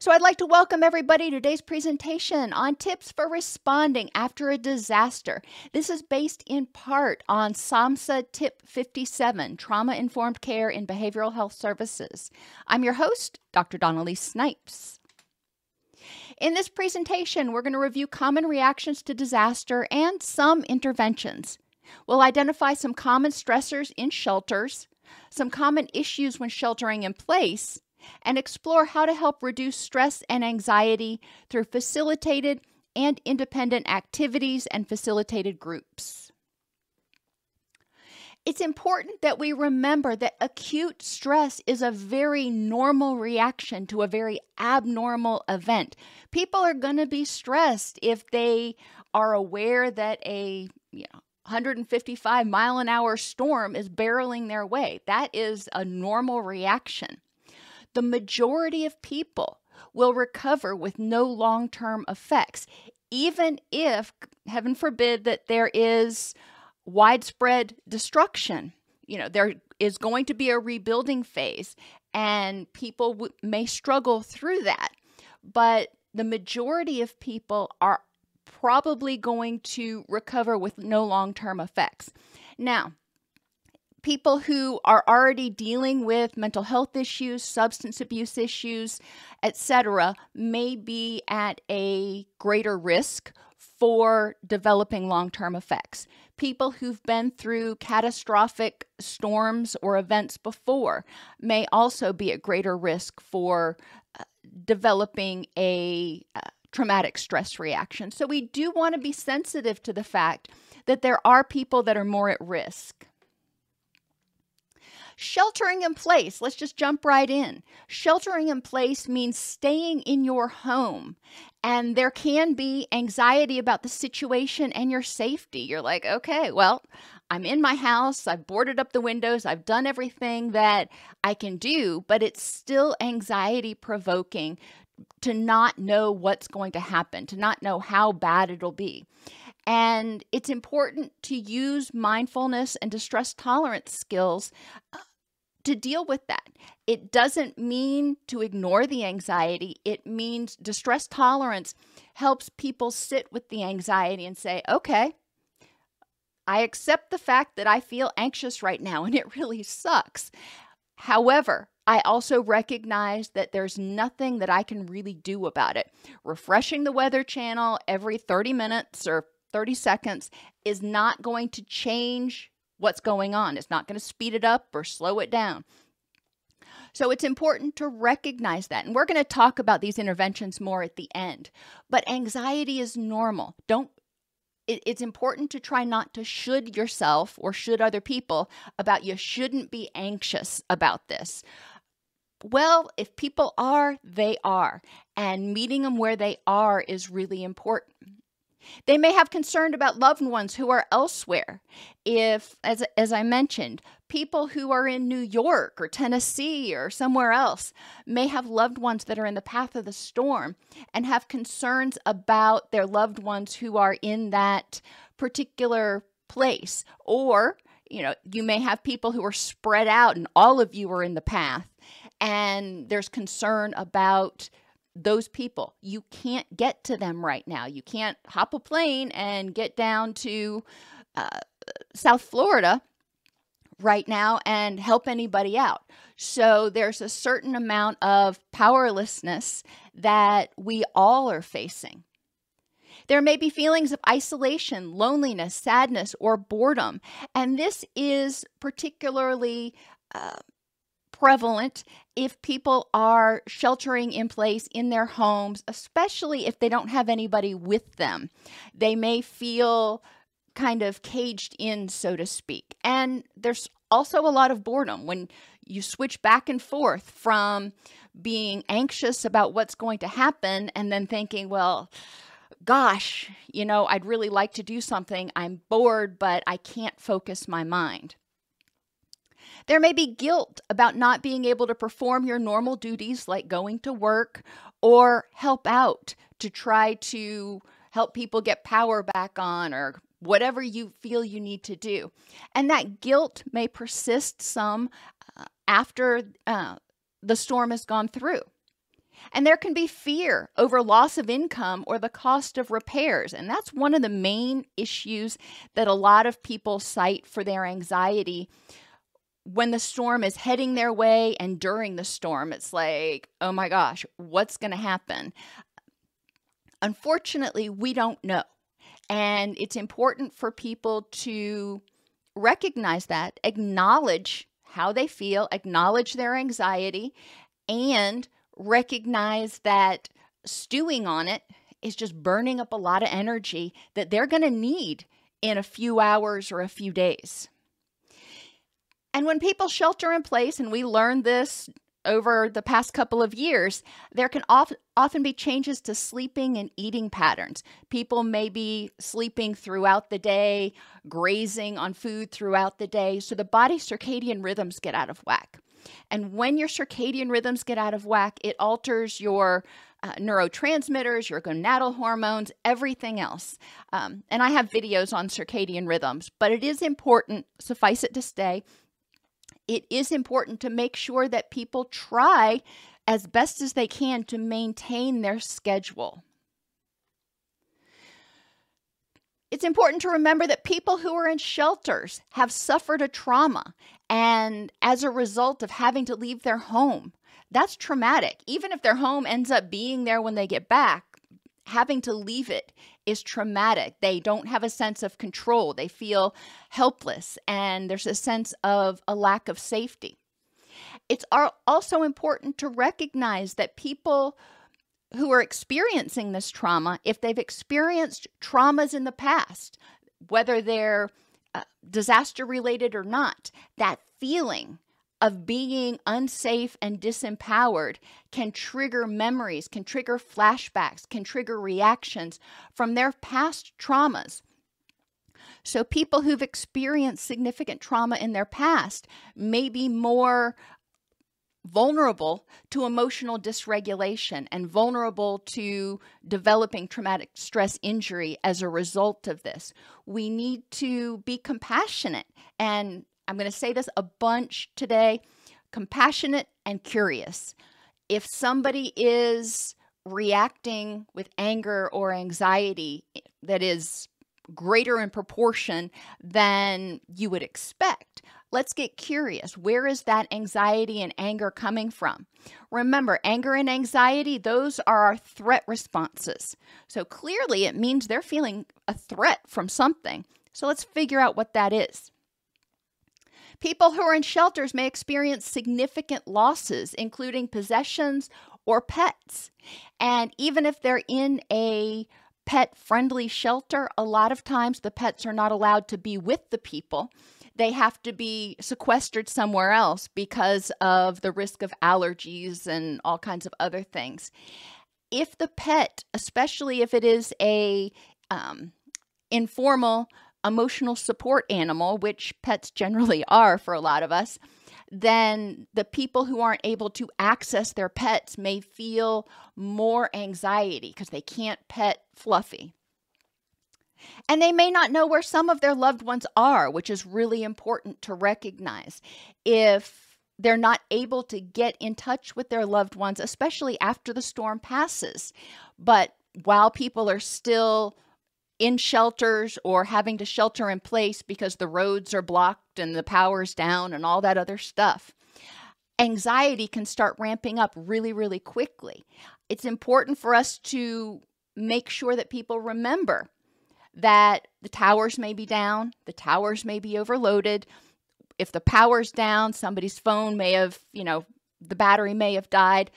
So, I'd like to welcome everybody to today's presentation on tips for responding after a disaster. This is based in part on SAMHSA Tip 57 Trauma Informed Care in Behavioral Health Services. I'm your host, Dr. Dawn-Elise Snipes. In this presentation, we're going to review common reactions to disaster and some interventions. We'll identify some common stressors in shelters, some common issues when sheltering in place, and explore how to help reduce stress and anxiety through facilitated and independent activities and facilitated groups. It's important that we remember that acute stress is a very normal reaction to a very abnormal event. People are going to be stressed if they are aware that a you know 155 mile an hour storm is barreling their way. That is a normal reaction the majority of people will recover with no long term effects, even if, heaven forbid, that there is widespread destruction. You know, there is going to be a rebuilding phase, and people w- may struggle through that. But the majority of people are probably going to recover with no long term effects. Now, people who are already dealing with mental health issues, substance abuse issues, etc., may be at a greater risk for developing long term effects. People who've been through catastrophic storms or events before may also be at greater risk for uh, developing a uh, traumatic stress reaction. So, we do want to be sensitive to the fact that there are people that are more at risk. Sheltering in place, let's just jump right in. Sheltering in place means staying in your home. And there can be anxiety about the situation and your safety. You're like, okay, well, I'm in my house, I've boarded up the windows, I've done everything that I can do, but it's still anxiety provoking to not know what's going to happen, to not know how bad it'll be. And it's important to use mindfulness and distress tolerance skills uh, to deal with that. It doesn't mean to ignore the anxiety, it means distress tolerance helps people sit with the anxiety and say, okay, I accept the fact that I feel anxious right now and it really sucks. However, I also recognize that there's nothing that I can really do about it. Refreshing the Weather Channel every 30 minutes or 30 seconds is not going to change what's going on. It's not going to speed it up or slow it down. So it's important to recognize that. And we're going to talk about these interventions more at the end. But anxiety is normal. Don't it, it's important to try not to should yourself or should other people about you shouldn't be anxious about this. Well, if people are, they are. And meeting them where they are is really important. They may have concern about loved ones who are elsewhere. If, as, as I mentioned, people who are in New York or Tennessee or somewhere else may have loved ones that are in the path of the storm and have concerns about their loved ones who are in that particular place. Or, you know, you may have people who are spread out and all of you are in the path, and there's concern about those people. You can't get to them right now. You can't hop a plane and get down to uh, South Florida right now and help anybody out. So there's a certain amount of powerlessness that we all are facing. There may be feelings of isolation, loneliness, sadness, or boredom. And this is particularly uh, prevalent if people are sheltering in place in their homes, especially if they don't have anybody with them. They may feel kind of caged in, so to speak. And there's also a lot of boredom when you switch back and forth from being anxious about what's going to happen and then thinking, well, gosh, you know, I'd really like to do something. I'm bored, but I can't focus my mind. There may be guilt about not being able to perform your normal duties like going to work or help out to try to help people get power back on or whatever you feel you need to do. And that guilt may persist some uh, after uh, the storm has gone through. And there can be fear over loss of income or the cost of repairs. And that's one of the main issues that a lot of people cite for their anxiety when the storm is heading their way and during the storm. It's like, oh my gosh, what's going to happen? Unfortunately, we don't know. And it's important for people to recognize that, acknowledge how they feel, acknowledge their anxiety, and recognize that stewing on it is just burning up a lot of energy that they're going to need in a few hours or a few days. And when people shelter in place, and we learned this over the past couple of years, there can often be changes to sleeping and eating patterns. People may be sleeping throughout the day, grazing on food throughout the day, so the body's circadian rhythms get out of whack. And when your circadian rhythms get out of whack, it alters your uh, neurotransmitters, your gonadal hormones, everything else. Um, and I have videos on circadian rhythms, but it is important, suffice it to say, it is important to make sure that people try as best as they can to maintain their schedule. It's important to remember that people who are in shelters have suffered a trauma, and as a result of having to leave their home, that's traumatic. Even if their home ends up being there when they get back, having to leave it is traumatic. They don't have a sense of control. They feel helpless, and there's a sense of a lack of safety. It's also important to recognize that people who are experiencing this trauma, if they've experienced traumas in the past, whether they're uh, disaster related or not, that feeling of being unsafe and disempowered can trigger memories, can trigger flashbacks, can trigger reactions from their past traumas. So, people who've experienced significant trauma in their past may be more vulnerable to emotional dysregulation and vulnerable to developing traumatic stress injury as a result of this. We need to be compassionate and I'm going to say this a bunch today compassionate and curious. If somebody is reacting with anger or anxiety that is greater in proportion than you would expect, let's get curious. Where is that anxiety and anger coming from? Remember, anger and anxiety, those are our threat responses. So clearly, it means they're feeling a threat from something. So let's figure out what that is. People who are in shelters may experience significant losses, including possessions or pets. And even if they're in a pet friendly shelter, a lot of times the pets are not allowed to be with the people. They have to be sequestered somewhere else because of the risk of allergies and all kinds of other things. If the pet, especially if it is a um, informal emotional support animal, which pets generally are for a lot of us, then the people who aren't able to access their pets may feel more anxiety because they can't pet Fluffy. And they may not know where some of their loved ones are, which is really important to recognize. If they're not able to get in touch with their loved ones, especially after the storm passes. But while people are still in shelters or having to shelter in place because the roads are blocked and the power's down and all that other stuff. Anxiety can start ramping up really, really quickly. It's important for us to make sure that people remember that the towers may be down, the towers may be overloaded. If the power's down, somebody's phone may have, you know, the battery may have died.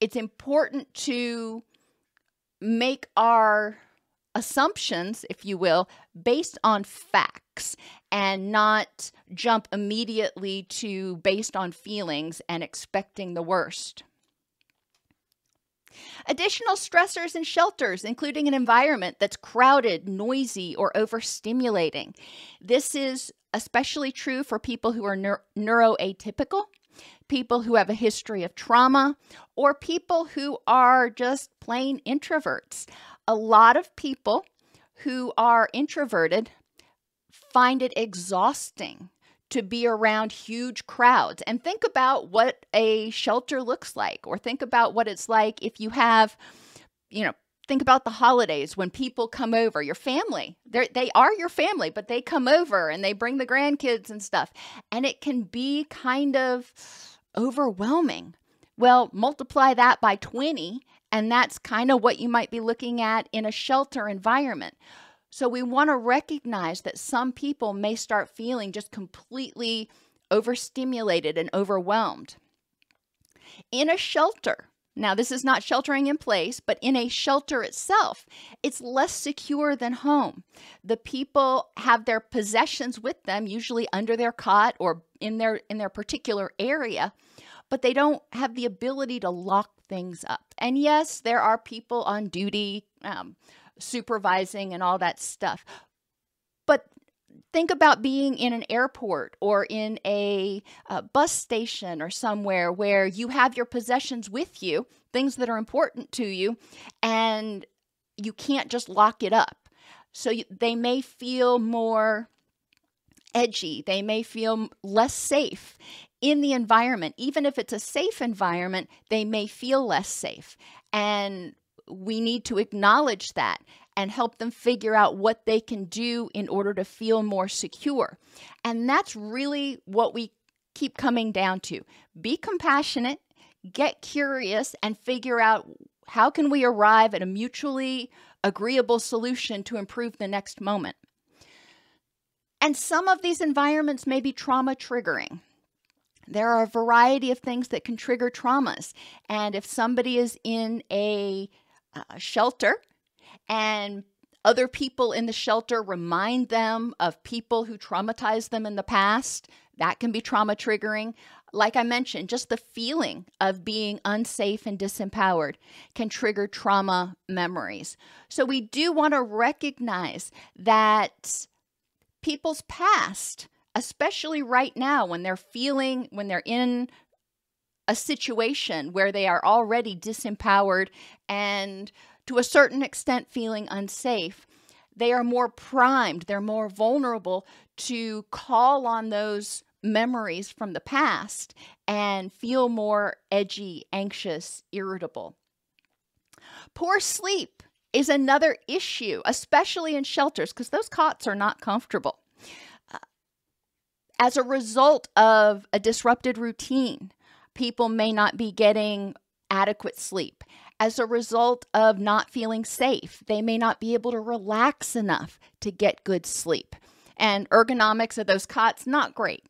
It's important to make our assumptions, if you will, based on facts and not jump immediately to based on feelings and expecting the worst. Additional stressors in shelters, including an environment that's crowded, noisy, or overstimulating. This is especially true for people who are neur- neuroatypical, people who have a history of trauma, or people who are just plain introverts. A lot of people who are introverted find it exhausting to be around huge crowds. And think about what a shelter looks like or think about what it's like if you have you know think about the holidays when people come over your family. They they are your family but they come over and they bring the grandkids and stuff. And it can be kind of overwhelming. Well multiply that by 20 and that's kind of what you might be looking at in a shelter environment so we want to recognize that some people may start feeling just completely overstimulated and overwhelmed. In a shelter, now this is not sheltering in place, but in a shelter itself, it's less secure than home. The people have their possessions with them, usually under their cot or in their in their particular area, but they don't have the ability to lock things up. And yes, there are people on duty um, supervising and all that stuff. But think about being in an airport or in a, a, bus station or somewhere where you have your possessions with you, things that are important to you, and you can't just lock it up. So you, they may feel more edgy, they may feel less safe in the environment. Even if it's a safe environment, they may feel less safe. And we need to acknowledge that and help them figure out what they can do in order to feel more secure. And that's really what we keep coming down to. Be compassionate, get curious and figure out how can we arrive at a mutually agreeable solution to improve the next moment. And some of these environments may be trauma triggering. There are a variety of things that can trigger traumas. And if somebody is in a uh, shelter and other people in the shelter remind them of people who traumatized them in the past. That can be trauma triggering. Like I mentioned, just the feeling of being unsafe and disempowered can trigger trauma memories. So we do want to recognize that people's past, especially right now when they're feeling, when they're in a situation where they are already disempowered and to a certain extent feeling unsafe, they are more primed, they're more vulnerable to call on those memories from the past and feel more edgy, anxious, irritable. Poor sleep is another issue, especially in shelters, because those cots are not comfortable. Uh, as a result of a disrupted routine, people may not be getting adequate sleep as a result of not feeling safe. They may not be able to relax enough to get good sleep. And ergonomics of those cots, not great.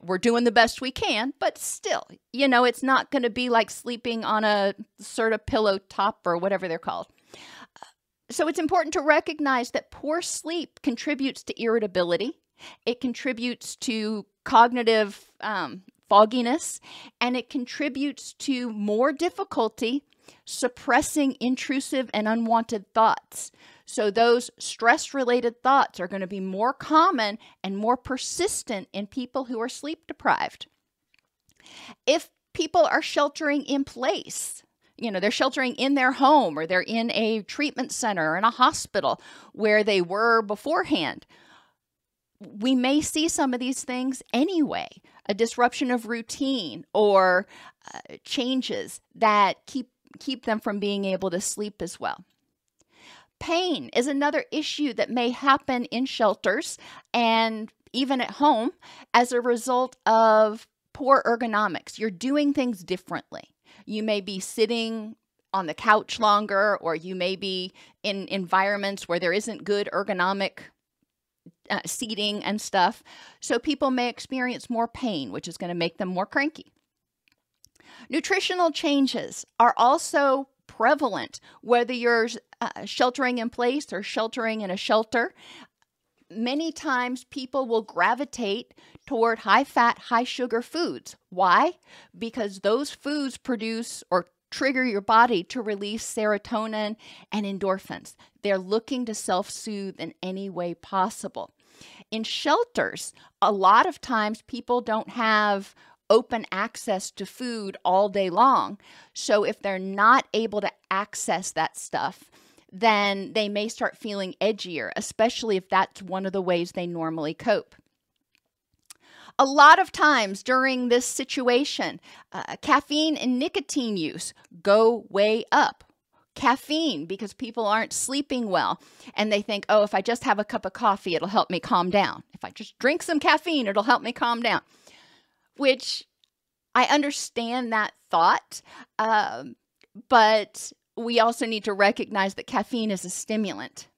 We're doing the best we can, but still, you know, it's not going to be like sleeping on a sort of pillow top or whatever they're called. So it's important to recognize that poor sleep contributes to irritability. It contributes to cognitive um, fogginess, and it contributes to more difficulty suppressing intrusive and unwanted thoughts. So, those stress related thoughts are going to be more common and more persistent in people who are sleep deprived. If people are sheltering in place, you know, they're sheltering in their home or they're in a treatment center or in a hospital where they were beforehand. We may see some of these things anyway a disruption of routine or uh, changes that keep keep them from being able to sleep as well. Pain is another issue that may happen in shelters and even at home as a result of poor ergonomics. You're doing things differently. You may be sitting on the couch longer, or you may be in environments where there isn't good ergonomic uh, seating and stuff. So people may experience more pain, which is going to make them more cranky. Nutritional changes are also prevalent, whether you're uh, sheltering in place or sheltering in a shelter, many times people will gravitate toward high fat, high sugar foods. Why? Because those foods produce or trigger your body to release serotonin and endorphins. They're looking to self soothe in any way possible. In shelters, a lot of times people don't have open access to food all day long. So if they're not able to access that stuff, then they may start feeling edgier, especially if that's one of the ways they normally cope. A lot of times during this situation, uh, caffeine and nicotine use go way up. Caffeine, because people aren't sleeping well and they think, oh, if I just have a cup of coffee, it'll help me calm down. If I just drink some caffeine, it'll help me calm down. Which I understand that thought, um, but we also need to recognize that caffeine is a stimulant.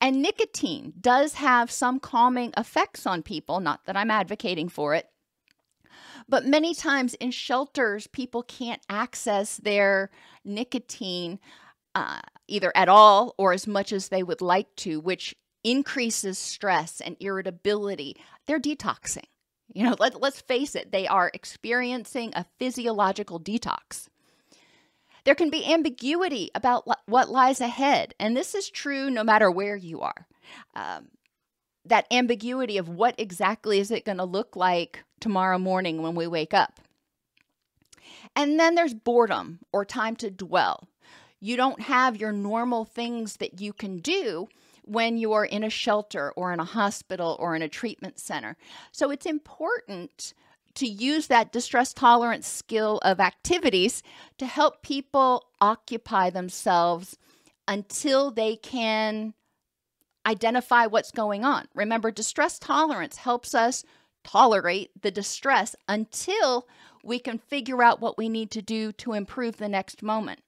And nicotine does have some calming effects on people, not that I'm advocating for it. But many times in shelters, people can't access their nicotine uh, either at all or as much as they would like to, which increases stress and irritability. They're detoxing. You know, let, let's face it, they are experiencing a physiological detox. There can be ambiguity about what lies ahead, and this is true no matter where you are. Um, that ambiguity of what exactly is it going to look like tomorrow morning when we wake up. And then there's boredom or time to dwell. You don't have your normal things that you can do when you are in a shelter or in a hospital or in a treatment center. So it's important to use that distress tolerance skill of activities to help people occupy themselves until they can identify what's going on. Remember, distress tolerance helps us tolerate the distress until we can figure out what we need to do to improve the next moment.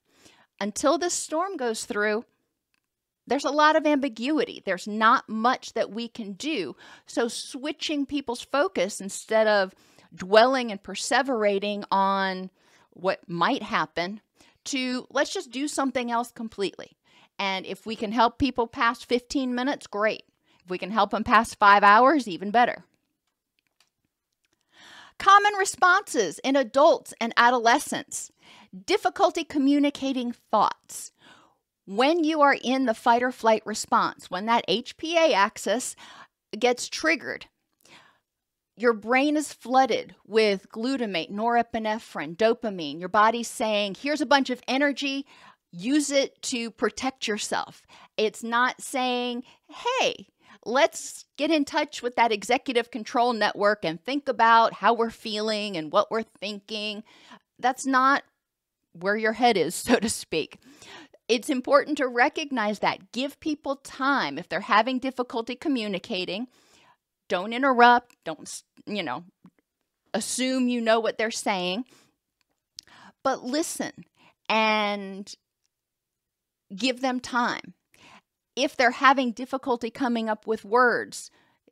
Until this storm goes through, there's a lot of ambiguity. There's not much that we can do. So, switching people's focus instead of dwelling and perseverating on what might happen to let's just do something else completely. And if we can help people pass 15 minutes, great. If we can help them pass five hours, even better. Common responses in adults and adolescents difficulty communicating thoughts. When you are in the fight or flight response, when that HPA axis gets triggered, your brain is flooded with glutamate, norepinephrine, dopamine. Your body's saying, here's a bunch of energy, use it to protect yourself. It's not saying, hey, let's get in touch with that executive control network and think about how we're feeling and what we're thinking. That's not where your head is, so to speak. It's important to recognize that. Give people time if they're having difficulty communicating don't interrupt. Don't, you know, assume you know what they're saying. But listen and give them time. If they're having difficulty coming up with words,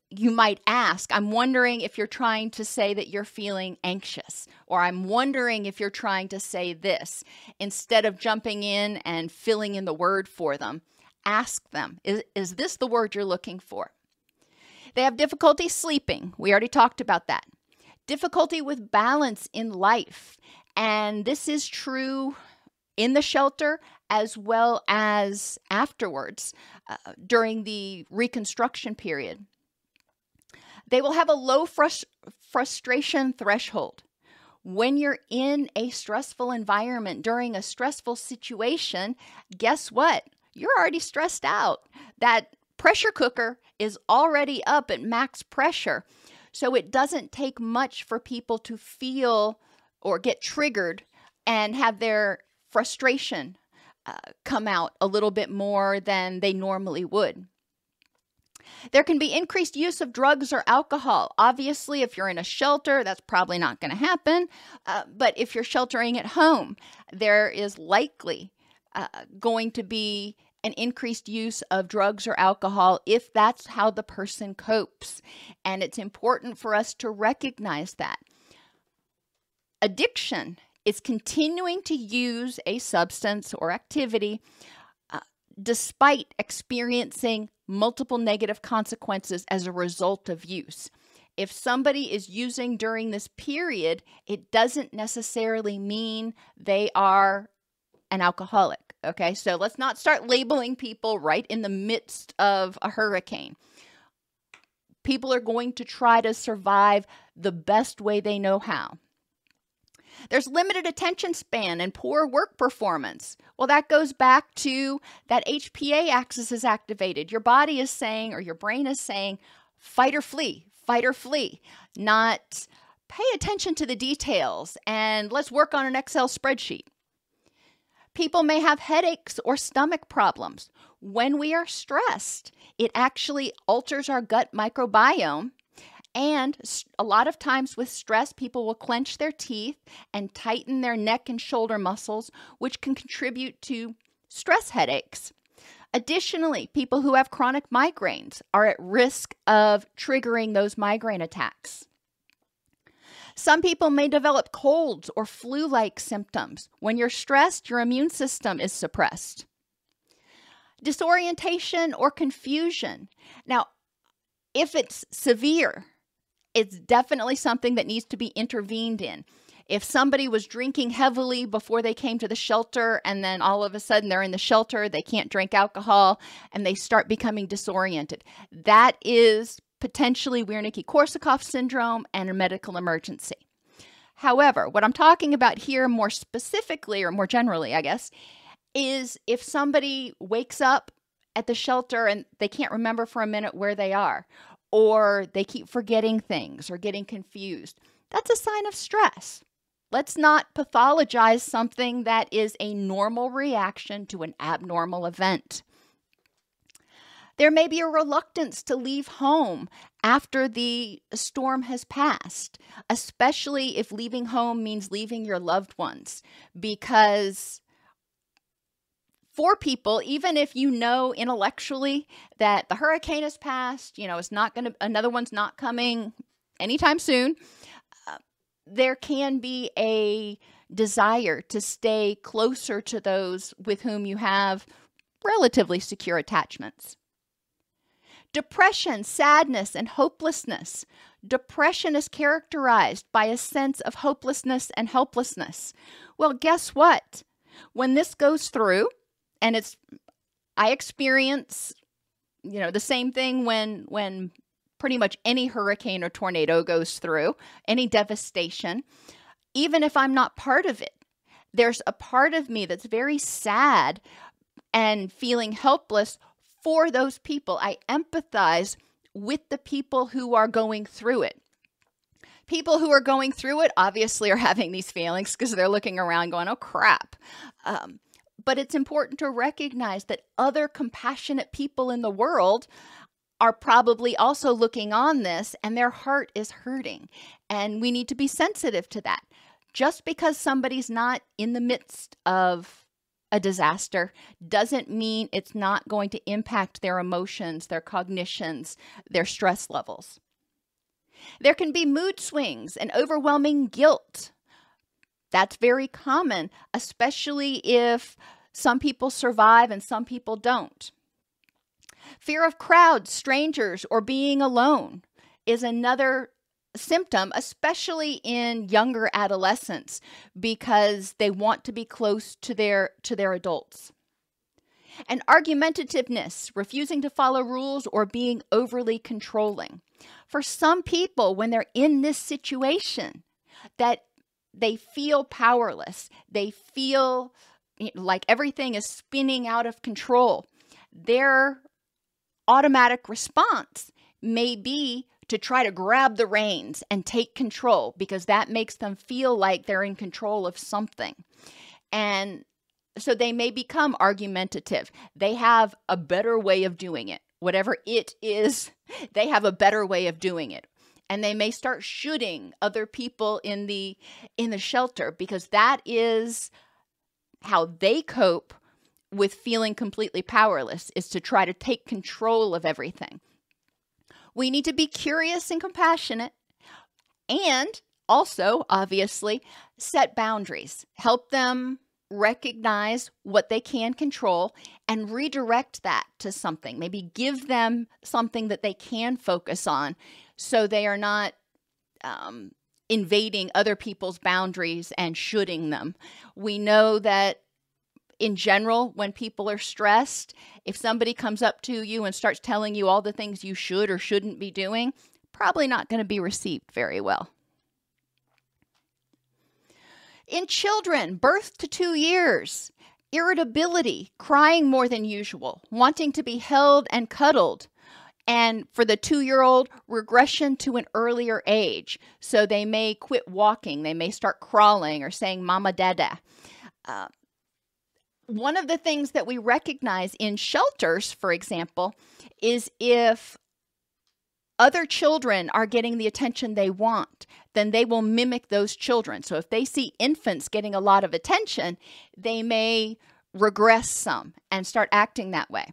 you might ask, I'm wondering if you're trying to say that you're feeling anxious, or I'm wondering if you're trying to say this. Instead of jumping in and filling in the word for them, ask them, is, is this the word you're looking for? They have difficulty sleeping. We already talked about that. Difficulty with balance in life. And this is true in the shelter as well as afterwards uh, during the reconstruction period. They will have a low frust- frustration threshold. When you're in a stressful environment during a stressful situation, guess what? You're already stressed out. That pressure cooker is already up at max pressure. So it doesn't take much for people to feel or get triggered and have their frustration uh, come out a little bit more than they normally would. There can be increased use of drugs or alcohol. Obviously, if you're in a shelter, that's probably not going to happen. Uh, but if you're sheltering at home, there is likely uh, going to be an increased use of drugs or alcohol if that's how the person copes. And it's important for us to recognize that. Addiction is continuing to use a substance or activity uh, despite experiencing multiple negative consequences as a result of use. If somebody is using during this period, it doesn't necessarily mean they are an alcoholic. Okay, so let's not start labeling people right in the midst of a hurricane. People are going to try to survive the best way they know how. There's limited attention span and poor work performance. Well, that goes back to that HPA axis is activated. Your body is saying, or your brain is saying, fight or flee, fight or flee, not pay attention to the details and let's work on an Excel spreadsheet. People may have headaches or stomach problems. When we are stressed, it actually alters our gut microbiome and a lot of times with stress, people will clench their teeth and tighten their neck and shoulder muscles, which can contribute to stress headaches. Additionally, people who have chronic migraines are at risk of triggering those migraine attacks. Some people may develop colds or flu like symptoms. When you're stressed, your immune system is suppressed. Disorientation or confusion. Now, if it's severe, it's definitely something that needs to be intervened in. If somebody was drinking heavily before they came to the shelter and then all of a sudden they're in the shelter, they can't drink alcohol, and they start becoming disoriented, that is potentially Wernicke Korsakoff syndrome and a medical emergency. However, what I'm talking about here more specifically, or more generally, I guess, is if somebody wakes up at the shelter and they can't remember for a minute where they are, or they keep forgetting things or getting confused. That's a sign of stress. Let's not pathologize something that is a normal reaction to an abnormal event. There may be a reluctance to leave home after the storm has passed, especially if leaving home means leaving your loved ones, because for people, even if you know intellectually that the hurricane has passed, you know, it's not going to, another one's not coming anytime soon, uh, there can be a desire to stay closer to those with whom you have relatively secure attachments. Depression, sadness, and hopelessness. Depression is characterized by a sense of hopelessness and helplessness. Well, guess what? When this goes through, and it's I experience you know the same thing when when pretty much any hurricane or tornado goes through, any devastation, even if I'm not part of it. There's a part of me that's very sad and feeling helpless for those people. I empathize with the people who are going through it. People who are going through it obviously are having these feelings because they're looking around going, oh crap. Um, but it's important to recognize that other compassionate people in the world are probably also looking on this and their heart is hurting. And we need to be sensitive to that. Just because somebody's not in the midst of a disaster doesn't mean it's not going to impact their emotions, their cognitions, their stress levels. There can be mood swings and overwhelming guilt. That's very common, especially if some people survive and some people don't. Fear of crowds, strangers, or being alone is another symptom, especially in younger adolescents, because they want to be close to their to their adults. And argumentativeness, refusing to follow rules or being overly controlling. For some people, when they're in this situation, that they feel powerless, they feel like everything is spinning out of control, their automatic response may be to try to grab the reins and take control because that makes them feel like they're in control of something. And so they may become argumentative. They have a better way of doing it. Whatever it is, they have a better way of doing it. And they may start shooting other people in the in the shelter because that is how they cope with feeling completely powerless is to try to take control of everything. We need to be curious and compassionate and also, obviously, set boundaries. Help them recognize what they can control and redirect that to something. Maybe give them something that they can focus on so they are not um, invading other people's boundaries and shooting them. We know that in general, when people are stressed, if somebody comes up to you and starts telling you all the things you should or shouldn't be doing, probably not going to be received very well. In children, birth to two years, irritability, crying more than usual, wanting to be held and cuddled, and for the two year old, regression to an earlier age. So they may quit walking, they may start crawling or saying mama dada. Uh, one of the things that we recognize in shelters, for example, is if other children are getting the attention they want, then they will mimic those children. So if they see infants getting a lot of attention, they may regress some and start acting that way.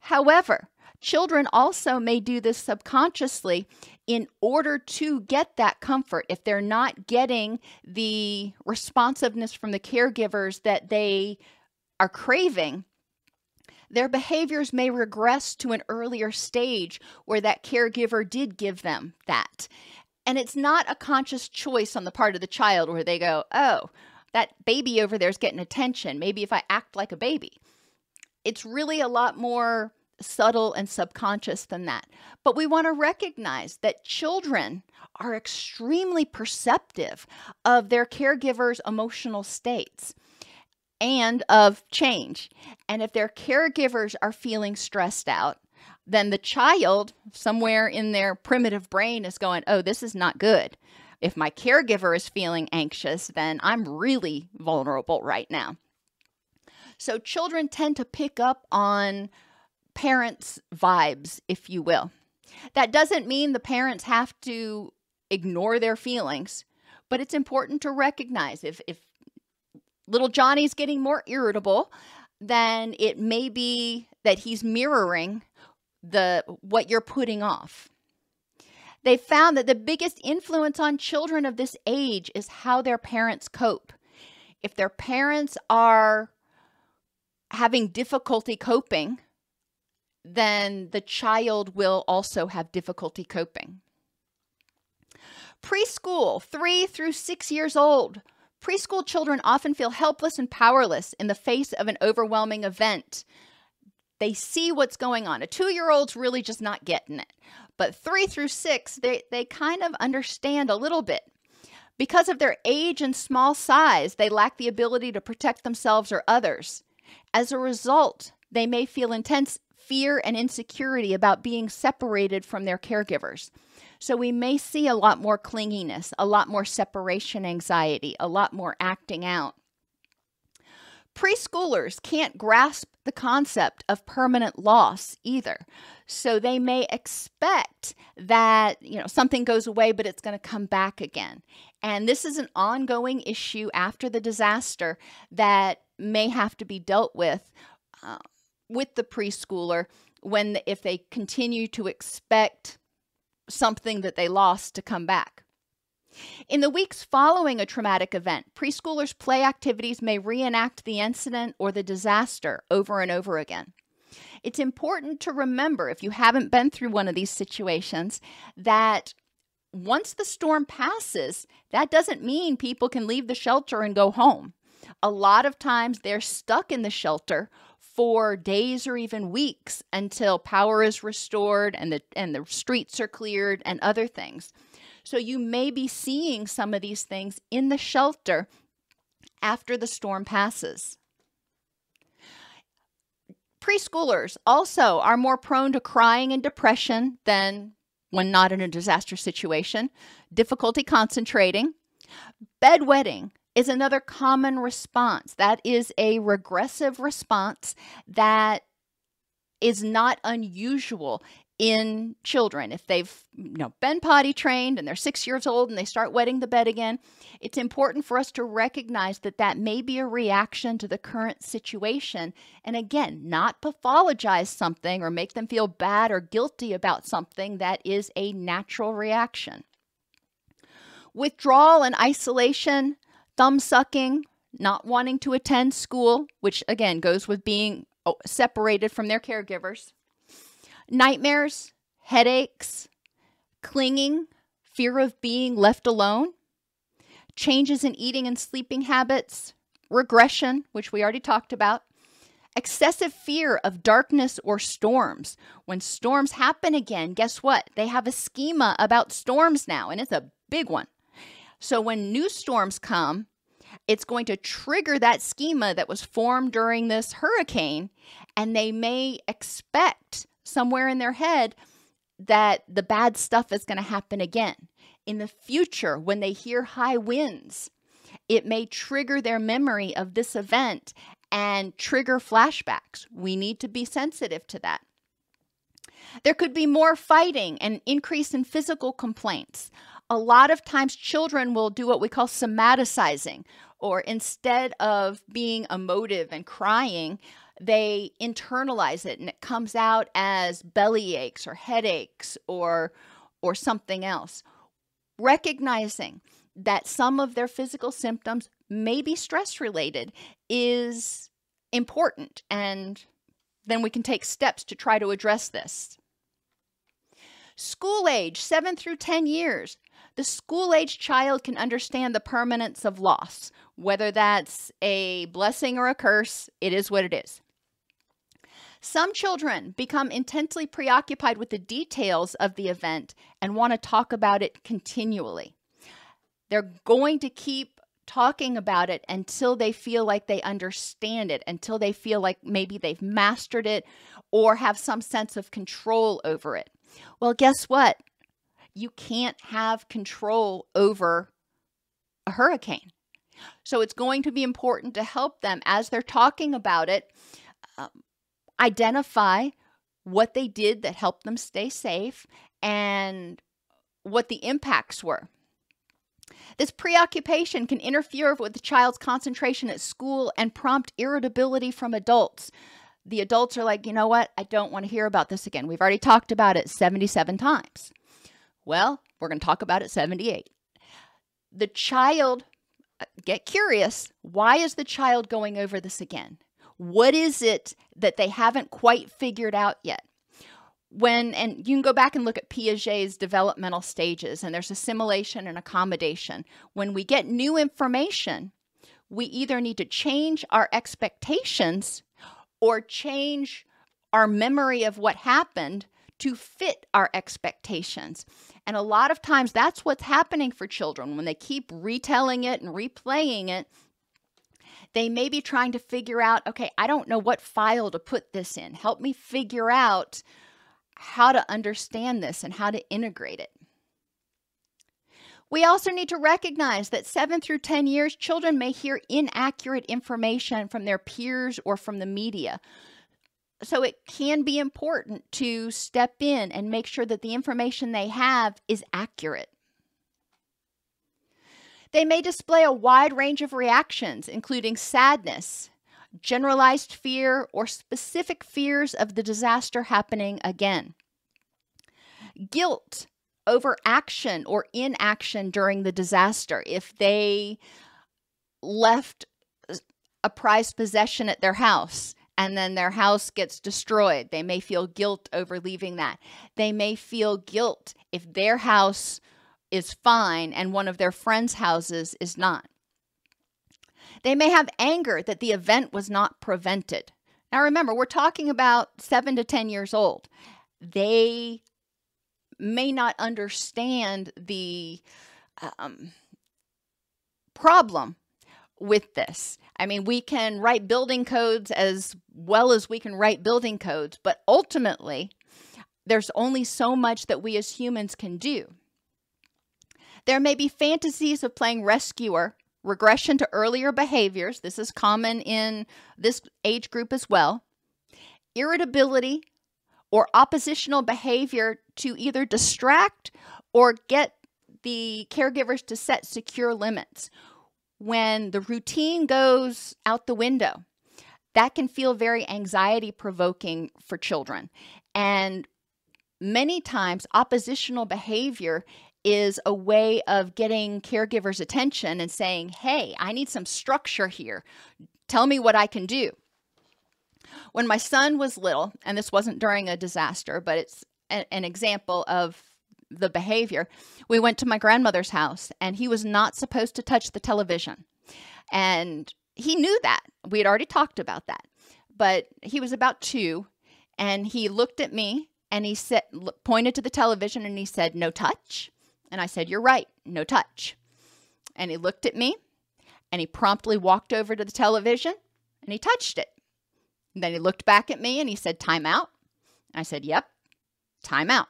However, children also may do this subconsciously in order to get that comfort. If they're not getting the responsiveness from the caregivers that they are craving, their behaviors may regress to an earlier stage where that caregiver did give them that. And it's not a conscious choice on the part of the child where they go, oh, that baby over there is getting attention. Maybe if I act like a baby. It's really a lot more subtle and subconscious than that. But we want to recognize that children are extremely perceptive of their caregiver's emotional states and of change. And if their caregivers are feeling stressed out, then the child, somewhere in their primitive brain, is going, Oh, this is not good. If my caregiver is feeling anxious, then I'm really vulnerable right now. So children tend to pick up on parents' vibes, if you will. That doesn't mean the parents have to ignore their feelings, but it's important to recognize if, if little Johnny's getting more irritable, then it may be that he's mirroring the what you're putting off. They found that the biggest influence on children of this age is how their parents cope. If their parents are having difficulty coping, then the child will also have difficulty coping. Preschool, three through six years old, Preschool children often feel helpless and powerless in the face of an overwhelming event. They see what's going on. A two year old's really just not getting it. But three through six, they, they kind of understand a little bit. Because of their age and small size, they lack the ability to protect themselves or others. As a result, they may feel intense fear and insecurity about being separated from their caregivers. So we may see a lot more clinginess, a lot more separation anxiety, a lot more acting out. Preschoolers can't grasp the concept of permanent loss either. So they may expect that, you know, something goes away but it's going to come back again. And this is an ongoing issue after the disaster that may have to be dealt with uh, with the preschooler when if they continue to expect something that they lost to come back. In the weeks following a traumatic event, preschoolers' play activities may reenact the incident or the disaster over and over again. It's important to remember, if you haven't been through one of these situations, that once the storm passes, that doesn't mean people can leave the shelter and go home. A lot of times they're stuck in the shelter for days or even weeks until power is restored and the and the streets are cleared and other things. So you may be seeing some of these things in the shelter after the storm passes. Preschoolers also are more prone to crying and depression than when not in a disaster situation, difficulty concentrating, bedwetting, is another common response. That is a regressive response that is not unusual in children. If they've you know been potty trained and they're 6 years old and they start wetting the bed again, it's important for us to recognize that that may be a reaction to the current situation and again, not pathologize something or make them feel bad or guilty about something that is a natural reaction. Withdrawal and isolation thumb sucking, not wanting to attend school, which again goes with being oh, separated from their caregivers, nightmares, headaches, clinging, fear of being left alone, changes in eating and sleeping habits, regression, which we already talked about, excessive fear of darkness or storms. When storms happen again, guess what? They have a schema about storms now, and it's a big one. So when new storms come, it's going to trigger that schema that was formed during this hurricane, and they may expect somewhere in their head that the bad stuff is going to happen again. In the future, when they hear high winds, it may trigger their memory of this event and trigger flashbacks. We need to be sensitive to that. There could be more fighting and increase in physical complaints. A lot of times, children will do what we call somaticizing, or instead of being emotive and crying, they internalize it and it comes out as belly aches or headaches or or something else. Recognizing that some of their physical symptoms may be stress related is important and then we can take steps to try to address this. School age 7 through 10 years the school age child can understand the permanence of loss whether that's a blessing or a curse it is what it is some children become intensely preoccupied with the details of the event and want to talk about it continually. They're going to keep talking about it until they feel like they understand it, until they feel like maybe they've mastered it or have some sense of control over it. Well, guess what? You can't have control over a hurricane. So it's going to be important to help them as they're talking about it. Um, identify what they did that helped them stay safe and what the impacts were. This preoccupation can interfere with the child's concentration at school and prompt irritability from adults. The adults are like, you know what? I don't want to hear about this again. We've already talked about it 77 times. Well, we're going to talk about it 78. The child, uh, get curious. Why is the child going over this again? What is it that they haven't quite figured out yet? When, and you can go back and look at Piaget's developmental stages, and there's assimilation and accommodation. When we get new information, we either need to change our expectations or change our memory of what happened to fit our expectations. And a lot of times that's what's happening for children when they keep retelling it and replaying it they may be trying to figure out okay, I don't know what file to put this in. Help me figure out how to understand this and how to integrate it. We also need to recognize that 7 through 10 years, children may hear inaccurate information from their peers or from the media. So it can be important to step in and make sure that the information they have is accurate. They may display a wide range of reactions, including sadness, generalized fear, or specific fears of the disaster happening again. Guilt over action or inaction during the disaster. If they left a prized possession at their house and then their house gets destroyed, they may feel guilt over leaving that. They may feel guilt if their house is fine and one of their friends' houses is not. They may have anger that the event was not prevented. Now, remember, we're talking about seven to 10 years old. They may not understand the um, problem with this. I mean, we can write building codes as well as we can write building codes, but ultimately, there's only so much that we as humans can do. There may be fantasies of playing rescuer, regression to earlier behaviors. This is common in this age group as well. Irritability or oppositional behavior to either distract or get the caregivers to set secure limits. When the routine goes out the window, that can feel very anxiety provoking for children. And many times, oppositional behavior is a way of getting caregivers' attention and saying, hey, I need some structure here. Tell me what I can do. When my son was little, and this wasn't during a disaster, but it's an example of the behavior, we went to my grandmother's house and he was not supposed to touch the television. And he knew that. We had already talked about that. But he was about two and he looked at me and he said pointed to the television and he said no touch and i said you're right no touch and he looked at me and he promptly walked over to the television and he touched it and then he looked back at me and he said time out and i said yep time out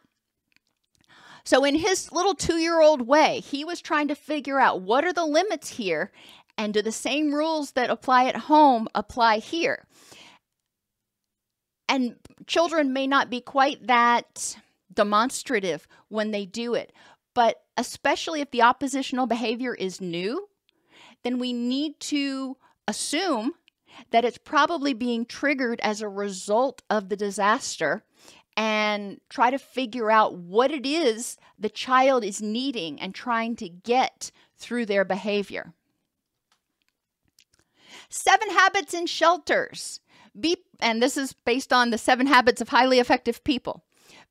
so in his little 2-year-old way he was trying to figure out what are the limits here and do the same rules that apply at home apply here? And children may not be quite that demonstrative when they do it, but especially if the oppositional behavior is new, then we need to assume that it's probably being triggered as a result of the disaster and try to figure out what it is the child is needing and trying to get through their behavior. Seven habits in shelters. Be and this is based on the 7 habits of highly effective people.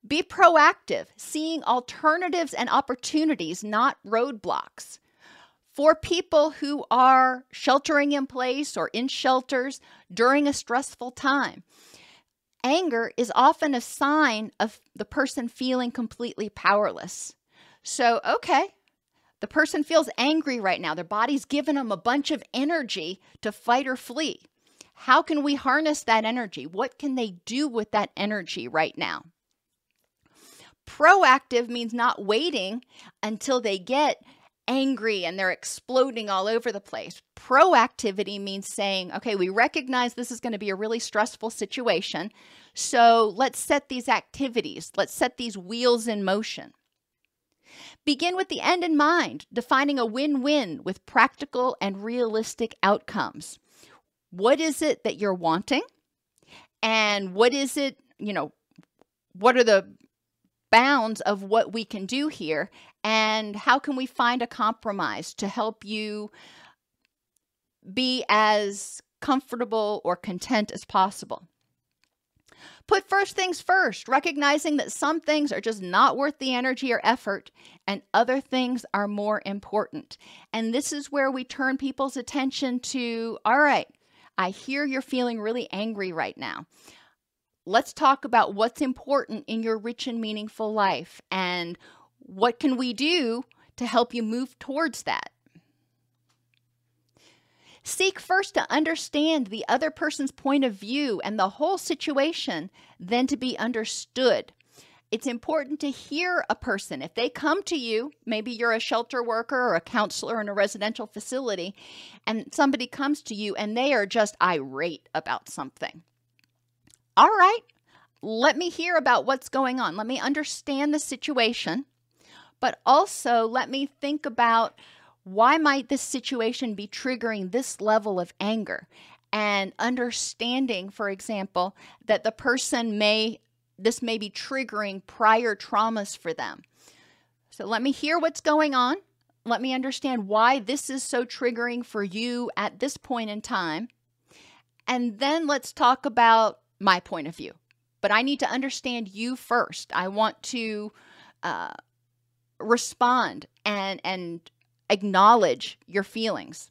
Be proactive, seeing alternatives and opportunities, not roadblocks. For people who are sheltering in place or in shelters during a stressful time, anger is often a sign of the person feeling completely powerless. So, okay, the person feels angry right now. Their body's given them a bunch of energy to fight or flee. How can we harness that energy? What can they do with that energy right now? Proactive means not waiting until they get angry and they're exploding all over the place. Proactivity means saying, okay, we recognize this is going to be a really stressful situation. So let's set these activities, let's set these wheels in motion. Begin with the end in mind, defining a win win with practical and realistic outcomes what is it that you're wanting and what is it you know what are the bounds of what we can do here and how can we find a compromise to help you be as comfortable or content as possible Put first things first, recognizing that some things are just not worth the energy or effort, and other things are more important. And this is where we turn people's attention to all right, I hear you're feeling really angry right now. Let's talk about what's important in your rich and meaningful life and what can we do to help you move towards that. Seek first to understand the other person's point of view and the whole situation, then to be understood it's important to hear a person. If they come to you, maybe you're a shelter worker or a counselor in a residential facility, and somebody comes to you and they are just irate about something. All right, let me hear about what's going on. Let me understand the situation, but also let me think about why might this situation be triggering this level of anger and understanding for example that the person may this may be triggering prior traumas for them. So let me hear what's going on. Let me understand why this is so triggering for you at this point in time. And then let's talk about my point of view. But I need to understand you first. I want to uh, respond and and acknowledge your feelings.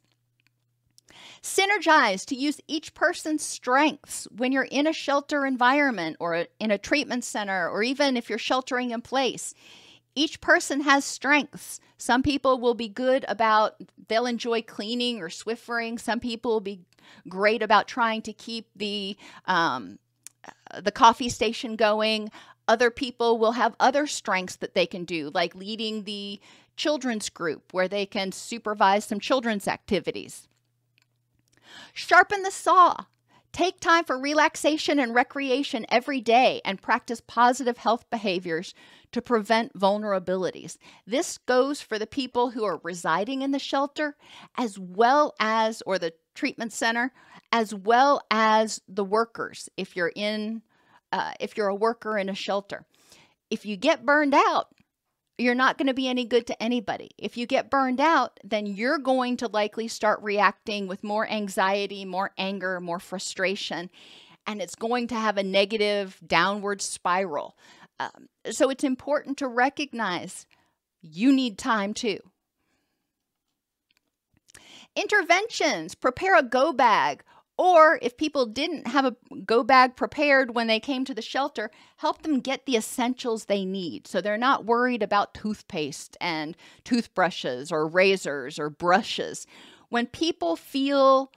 Synergize to use each person's strengths when you're in a shelter environment or in a treatment center, or even if you're sheltering in place. Each person has strengths. Some people will be good about, they'll enjoy cleaning or Swiffering. Some people will be great about trying to keep the, um, the coffee station going. Other people will have other strengths that they can do, like leading the children's group where they can supervise some children's activities. Sharpen the saw. Take time for relaxation and recreation every day and practice positive health behaviors to prevent vulnerabilities. This goes for the people who are residing in the shelter as well as, or the treatment center, as well as the workers if you're in, uh, if you're a worker in a shelter. If you get burned out, you're not going to be any good to anybody. If you get burned out, then you're going to likely start reacting with more anxiety, more anger, more frustration, and it's going to have a negative downward spiral. Um, so it's important to recognize you need time too. Interventions prepare a go bag or if people didn't have a go bag prepared when they came to the shelter, help them get the essentials they need. So they're not worried about toothpaste and toothbrushes or razors or brushes. When people feel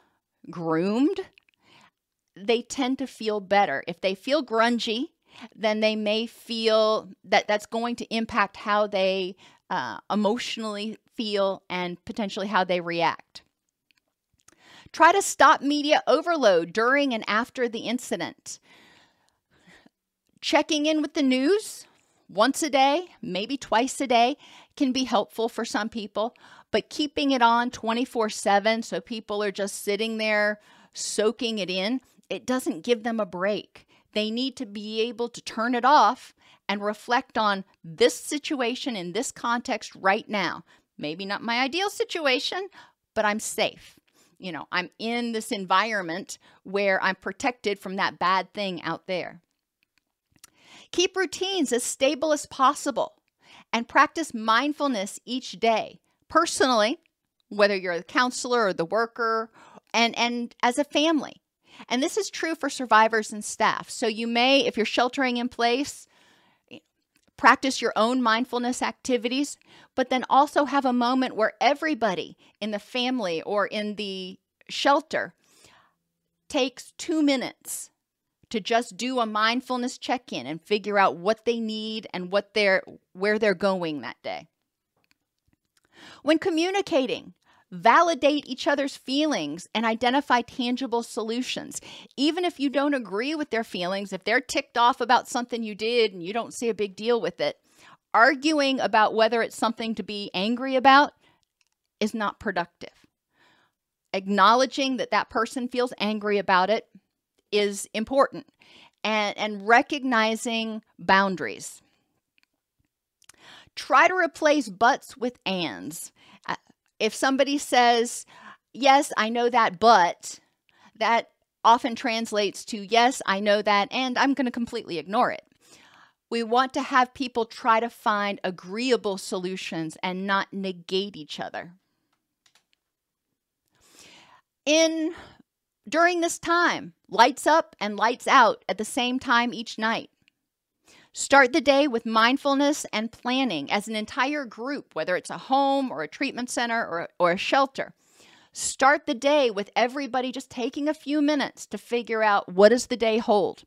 groomed, they tend to feel better. If they feel grungy, then they may feel that that's going to impact how they uh, emotionally feel and potentially how they react. Try to stop media overload during and after the incident. Checking in with the news once a day, maybe twice a day, can be helpful for some people, but keeping it on 24 7 so people are just sitting there soaking it in, it doesn't give them a break. They need to be able to turn it off and reflect on this situation in this context right now. Maybe not my ideal situation, but I'm safe you know, I'm in this environment where I'm protected from that bad thing out there. Keep routines as stable as possible and practice mindfulness each day. Personally, whether you're the counselor or the worker, and, and as a family. And this is true for survivors and staff. So you may, if you're sheltering in place, practice your own mindfulness activities, but then also have a moment where everybody in the family or in the shelter takes two minutes to just do a mindfulness check-in and figure out what they need and what they're where they're going that day. When communicating, validate each other's feelings and identify tangible solutions. Even if you don't agree with their feelings, if they're ticked off about something you did and you don't see a big deal with it, arguing about whether it's something to be angry about is not productive. Acknowledging that that person feels angry about it is important and, and recognizing boundaries. Try to replace buts with ands if somebody says, Yes, I know that, but that often translates to, Yes, I know that, and I'm going to completely ignore it. We want to have people try to find agreeable solutions and not negate each other. In during this time, lights up and lights out at the same time each night. Start the day with mindfulness and planning as an entire group, whether it's a home or a treatment center or, or a shelter. Start the day with everybody just taking a few minutes to figure out what does the day hold.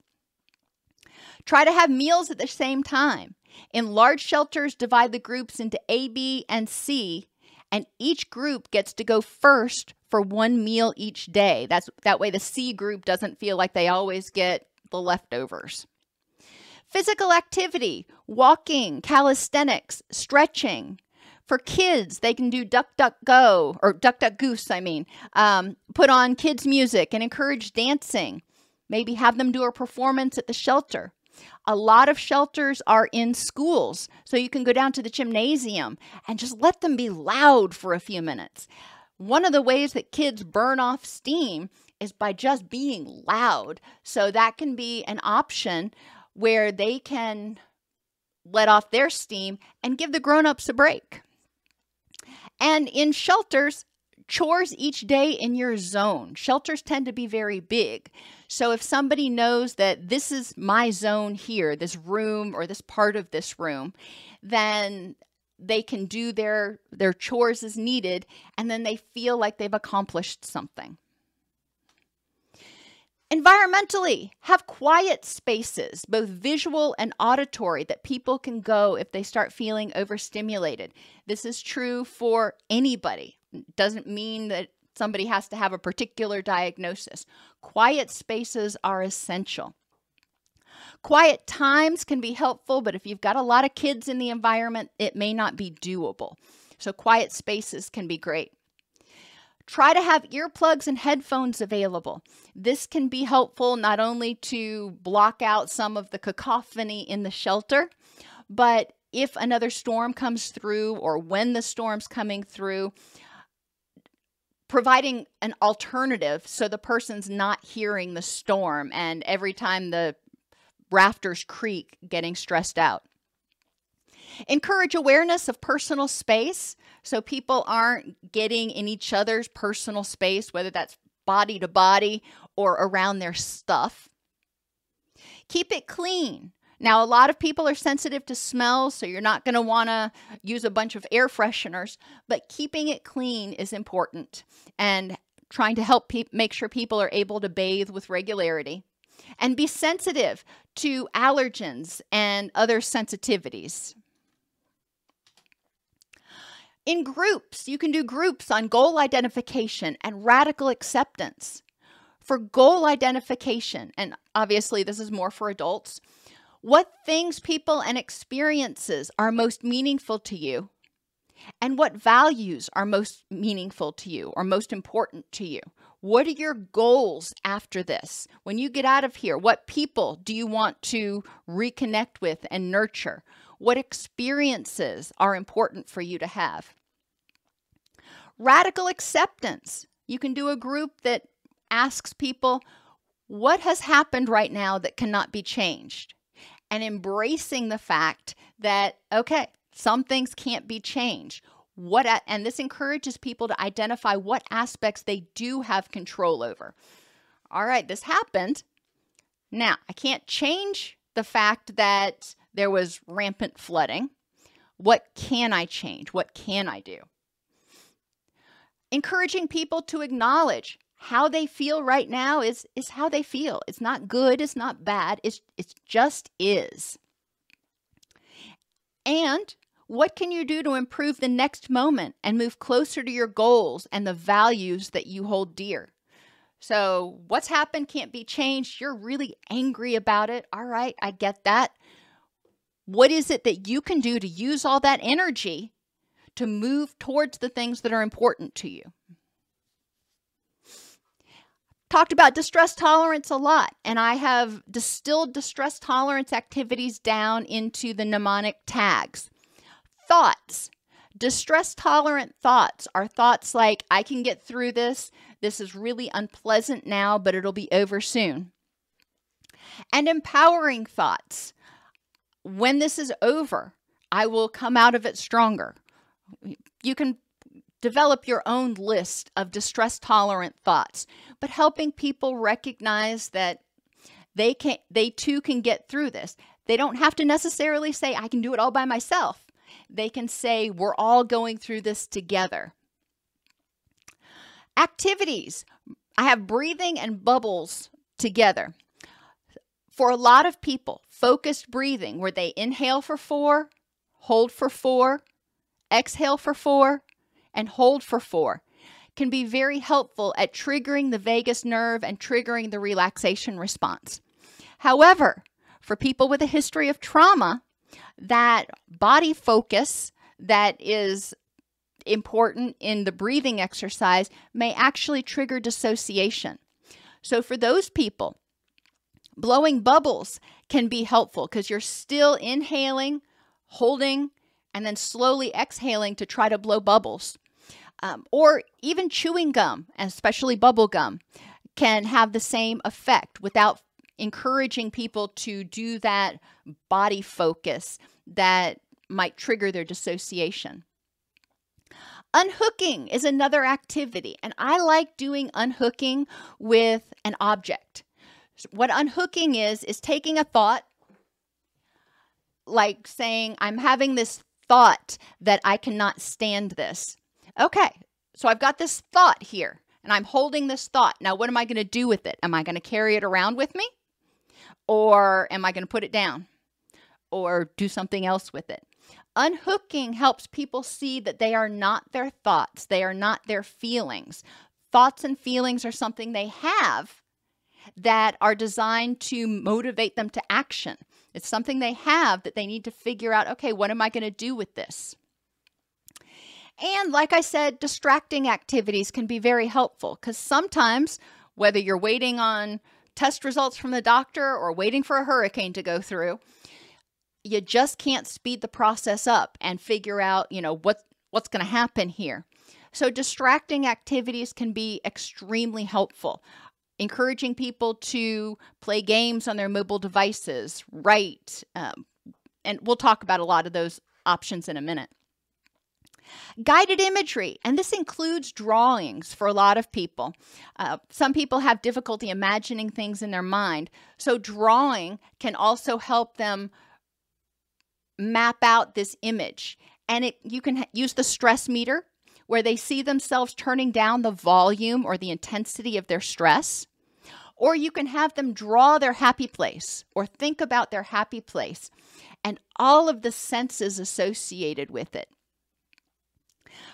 Try to have meals at the same time. In large shelters, divide the groups into A, B, and C, and each group gets to go first for one meal each day. That's that way the C group doesn't feel like they always get the leftovers. Physical activity, walking, calisthenics, stretching. For kids, they can do duck, duck, go, or duck, duck, goose, I mean. Um, put on kids' music and encourage dancing. Maybe have them do a performance at the shelter. A lot of shelters are in schools, so you can go down to the gymnasium and just let them be loud for a few minutes. One of the ways that kids burn off steam is by just being loud. So that can be an option where they can let off their steam and give the grown-ups a break. And in shelters, chores each day in your zone. Shelters tend to be very big. So if somebody knows that this is my zone here, this room or this part of this room, then they can do their their chores as needed and then they feel like they've accomplished something. Environmentally, have quiet spaces, both visual and auditory, that people can go if they start feeling overstimulated. This is true for anybody. It doesn't mean that somebody has to have a particular diagnosis. Quiet spaces are essential. Quiet times can be helpful, but if you've got a lot of kids in the environment, it may not be doable. So, quiet spaces can be great. Try to have earplugs and headphones available. This can be helpful not only to block out some of the cacophony in the shelter, but if another storm comes through or when the storm's coming through, providing an alternative so the person's not hearing the storm and every time the rafters creak getting stressed out. Encourage awareness of personal space so people aren't getting in each other's personal space, whether that's body to body or around their stuff. Keep it clean. Now, a lot of people are sensitive to smells, so you're not going to want to use a bunch of air fresheners, but keeping it clean is important and trying to help make sure people are able to bathe with regularity and be sensitive to allergens and other sensitivities. In groups, you can do groups on goal identification and radical acceptance. For goal identification, and obviously this is more for adults, what things, people, and experiences are most meaningful to you, and what values are most meaningful to you or most important to you. What are your goals after this? When you get out of here, what people do you want to reconnect with and nurture? What experiences are important for you to have? Radical acceptance. You can do a group that asks people, What has happened right now that cannot be changed? and embracing the fact that, okay, some things can't be changed. What and this encourages people to identify what aspects they do have control over. All right, this happened. Now, I can't change the fact that there was rampant flooding. What can I change? What can I do? Encouraging people to acknowledge how they feel right now is is how they feel. It's not good, it's not bad. It's it just is. And what can you do to improve the next moment and move closer to your goals and the values that you hold dear? So, what's happened can't be changed. You're really angry about it. All right, I get that. What is it that you can do to use all that energy to move towards the things that are important to you? talked about distress tolerance a lot, and I have distilled distress tolerance activities down into the mnemonic tags. Thoughts. Distress tolerant thoughts are thoughts like, I can get through this. This is really unpleasant now, but it'll be over soon. And empowering thoughts. When this is over, I will come out of it stronger. You can Develop your own list of distress tolerant thoughts, but helping people recognize that they can they too can get through this. They don't have to necessarily say I can do it all by myself. They can say we're all going through this together. Activities. I have breathing and bubbles together. For a lot of people, focused breathing where they inhale for 4, hold for 4, exhale for 4, and hold for four can be very helpful at triggering the vagus nerve and triggering the relaxation response. However, for people with a history of trauma, that body focus that is important in the breathing exercise may actually trigger dissociation. So, for those people, blowing bubbles can be helpful because you're still inhaling, holding, and then slowly exhaling to try to blow bubbles. Um, or even chewing gum, especially bubble gum, can have the same effect without encouraging people to do that body focus that might trigger their dissociation. Unhooking is another activity, and I like doing unhooking with an object. What unhooking is, is taking a thought, like saying, I'm having this thought that I cannot stand this. Okay, so I've got this thought here and I'm holding this thought. Now, what am I going to do with it? Am I going to carry it around with me? Or am I going to put it down? Or do something else with it? Unhooking helps people see that they are not their thoughts, they are not their feelings. Thoughts and feelings are something they have that are designed to motivate them to action. It's something they have that they need to figure out okay, what am I going to do with this? And like I said, distracting activities can be very helpful because sometimes, whether you're waiting on test results from the doctor or waiting for a hurricane to go through, you just can't speed the process up and figure out, you know, what what's going to happen here. So distracting activities can be extremely helpful. Encouraging people to play games on their mobile devices, write, um, and we'll talk about a lot of those options in a minute. Guided imagery, and this includes drawings for a lot of people. Uh, some people have difficulty imagining things in their mind, so drawing can also help them map out this image. And it, you can use the stress meter where they see themselves turning down the volume or the intensity of their stress. Or you can have them draw their happy place or think about their happy place and all of the senses associated with it.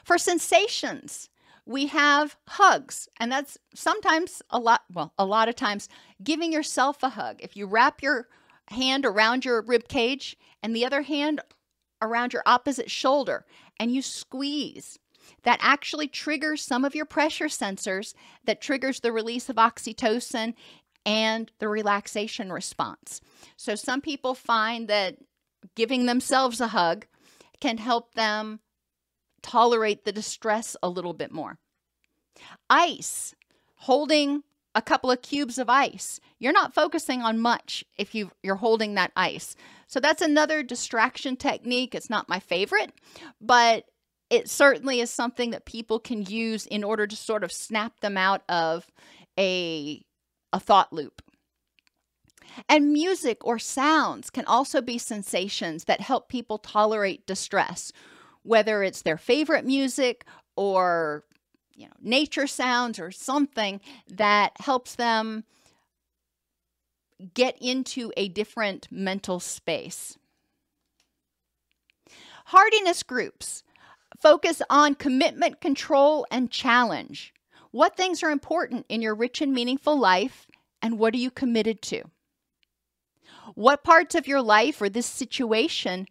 For sensations, we have hugs, and that's sometimes a lot, well, a lot of times giving yourself a hug. If you wrap your hand around your rib cage and the other hand around your opposite shoulder and you squeeze, that actually triggers some of your pressure sensors that triggers the release of oxytocin and the relaxation response. So some people find that giving themselves a hug can help them tolerate the distress a little bit more. Ice, holding a couple of cubes of ice. You're not focusing on much if you you're holding that ice. So that's another distraction technique. It's not my favorite, but it certainly is something that people can use in order to sort of snap them out of a a thought loop. And music or sounds can also be sensations that help people tolerate distress, whether it's their favorite music or you know nature sounds or something that helps them get into a different mental space. Hardiness groups focus on commitment, control, and challenge. What things are important in your rich and meaningful life, and what are you committed to? What parts of your life or this situation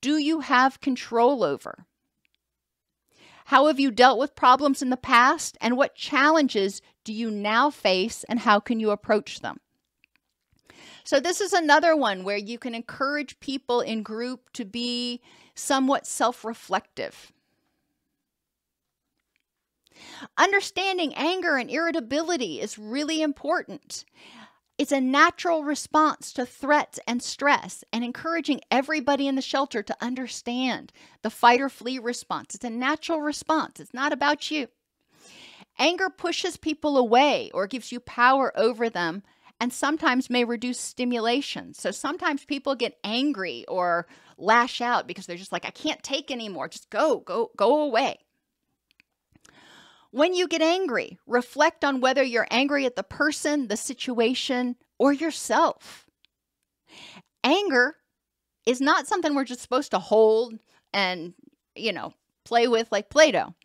do you have control over? How have you dealt with problems in the past, and what challenges do you now face, and how can you approach them? So, this is another one where you can encourage people in group to be somewhat self reflective. Understanding anger and irritability is really important. It's a natural response to threats and stress, and encouraging everybody in the shelter to understand the fight or flee response. It's a natural response, it's not about you. Anger pushes people away or gives you power over them, and sometimes may reduce stimulation. So sometimes people get angry or lash out because they're just like, I can't take anymore. Just go, go, go away. When you get angry, reflect on whether you're angry at the person, the situation, or yourself. Anger is not something we're just supposed to hold and, you know, play with like Play Doh.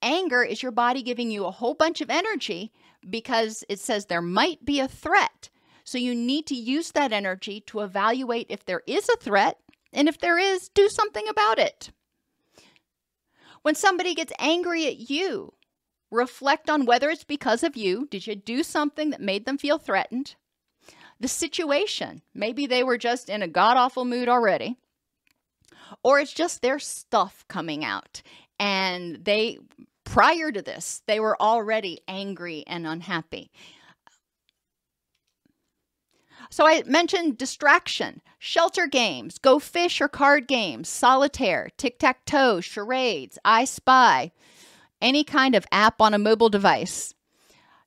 Anger is your body giving you a whole bunch of energy because it says there might be a threat. So you need to use that energy to evaluate if there is a threat, and if there is, do something about it. When somebody gets angry at you, Reflect on whether it's because of you. Did you do something that made them feel threatened? The situation. Maybe they were just in a god awful mood already. Or it's just their stuff coming out. And they, prior to this, they were already angry and unhappy. So I mentioned distraction, shelter games, go fish or card games, solitaire, tic tac toe, charades, I spy any kind of app on a mobile device.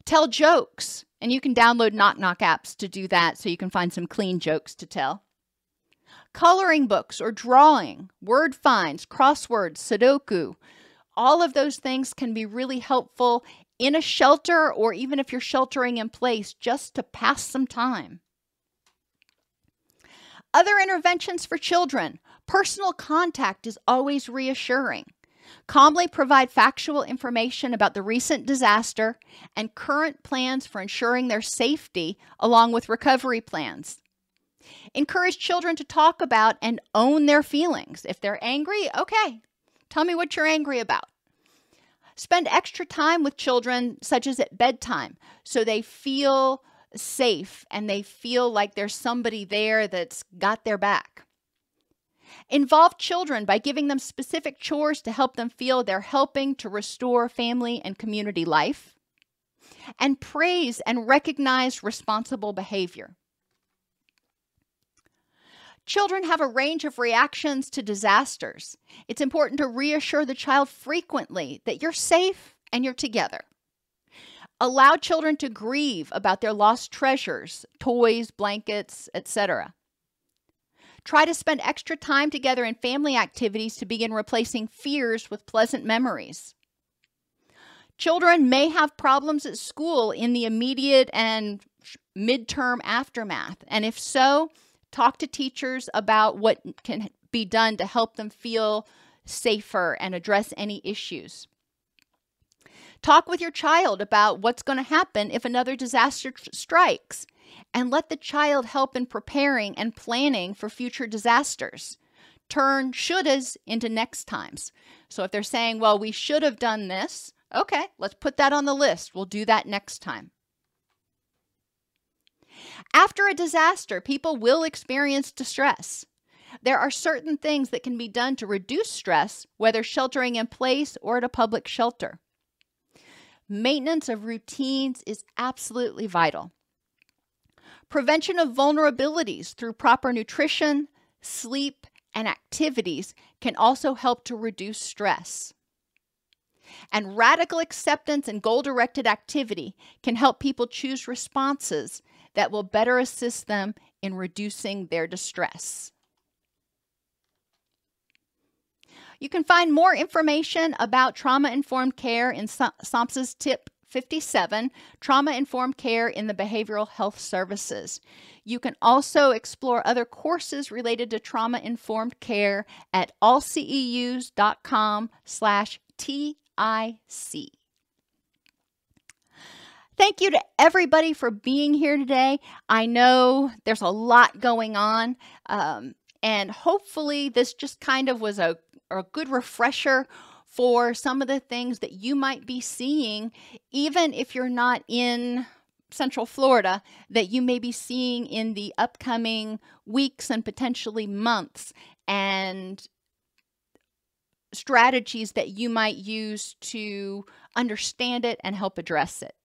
Tell jokes, and you can download Knock Knock apps to do that so you can find some clean jokes to tell. Coloring books or drawing, word finds, crosswords, Sudoku, all of those things can be really helpful in a shelter or even if you're sheltering in place just to pass some time. Other interventions for children. Personal contact is always reassuring. Calmly provide factual information about the recent disaster and current plans for ensuring their safety, along with recovery plans. Encourage children to talk about and own their feelings. If they're angry, okay, tell me what you're angry about. Spend extra time with children, such as at bedtime, so they feel safe and they feel like there's somebody there that's got their back. Involve children by giving them specific chores to help them feel they're helping to restore family and community life. And praise and recognize responsible behavior. Children have a range of reactions to disasters. It's important to reassure the child frequently that you're safe and you're together. Allow children to grieve about their lost treasures, toys, blankets, etc. Try to spend extra time together in family activities to begin replacing fears with pleasant memories. Children may have problems at school in the immediate and midterm aftermath. And if so, talk to teachers about what can be done to help them feel safer and address any issues. Talk with your child about what's going to happen if another disaster strikes and let the child help in preparing and planning for future disasters. Turn shouldas into next times. So if they're saying, well, we should have done this, okay, let's put that on the list. We'll do that next time. After a disaster, people will experience distress. There are certain things that can be done to reduce stress, whether sheltering in place or at a public shelter. Maintenance of routines is absolutely vital. Prevention of vulnerabilities through proper nutrition, sleep, and activities can also help to reduce stress. And radical acceptance and goal directed activity can help people choose responses that will better assist them in reducing their distress. You can find more information about trauma informed care in SAMHSA's tip 57 Trauma Informed Care in the Behavioral Health Services. You can also explore other courses related to trauma informed care at allceus.com slash TIC. Thank you to everybody for being here today. I know there's a lot going on, um, and hopefully, this just kind of was a, a good refresher for some of the things that you might be seeing, even if you're not in Central Florida, that you may be seeing in the upcoming weeks and potentially months, and strategies that you might use to understand it and help address it.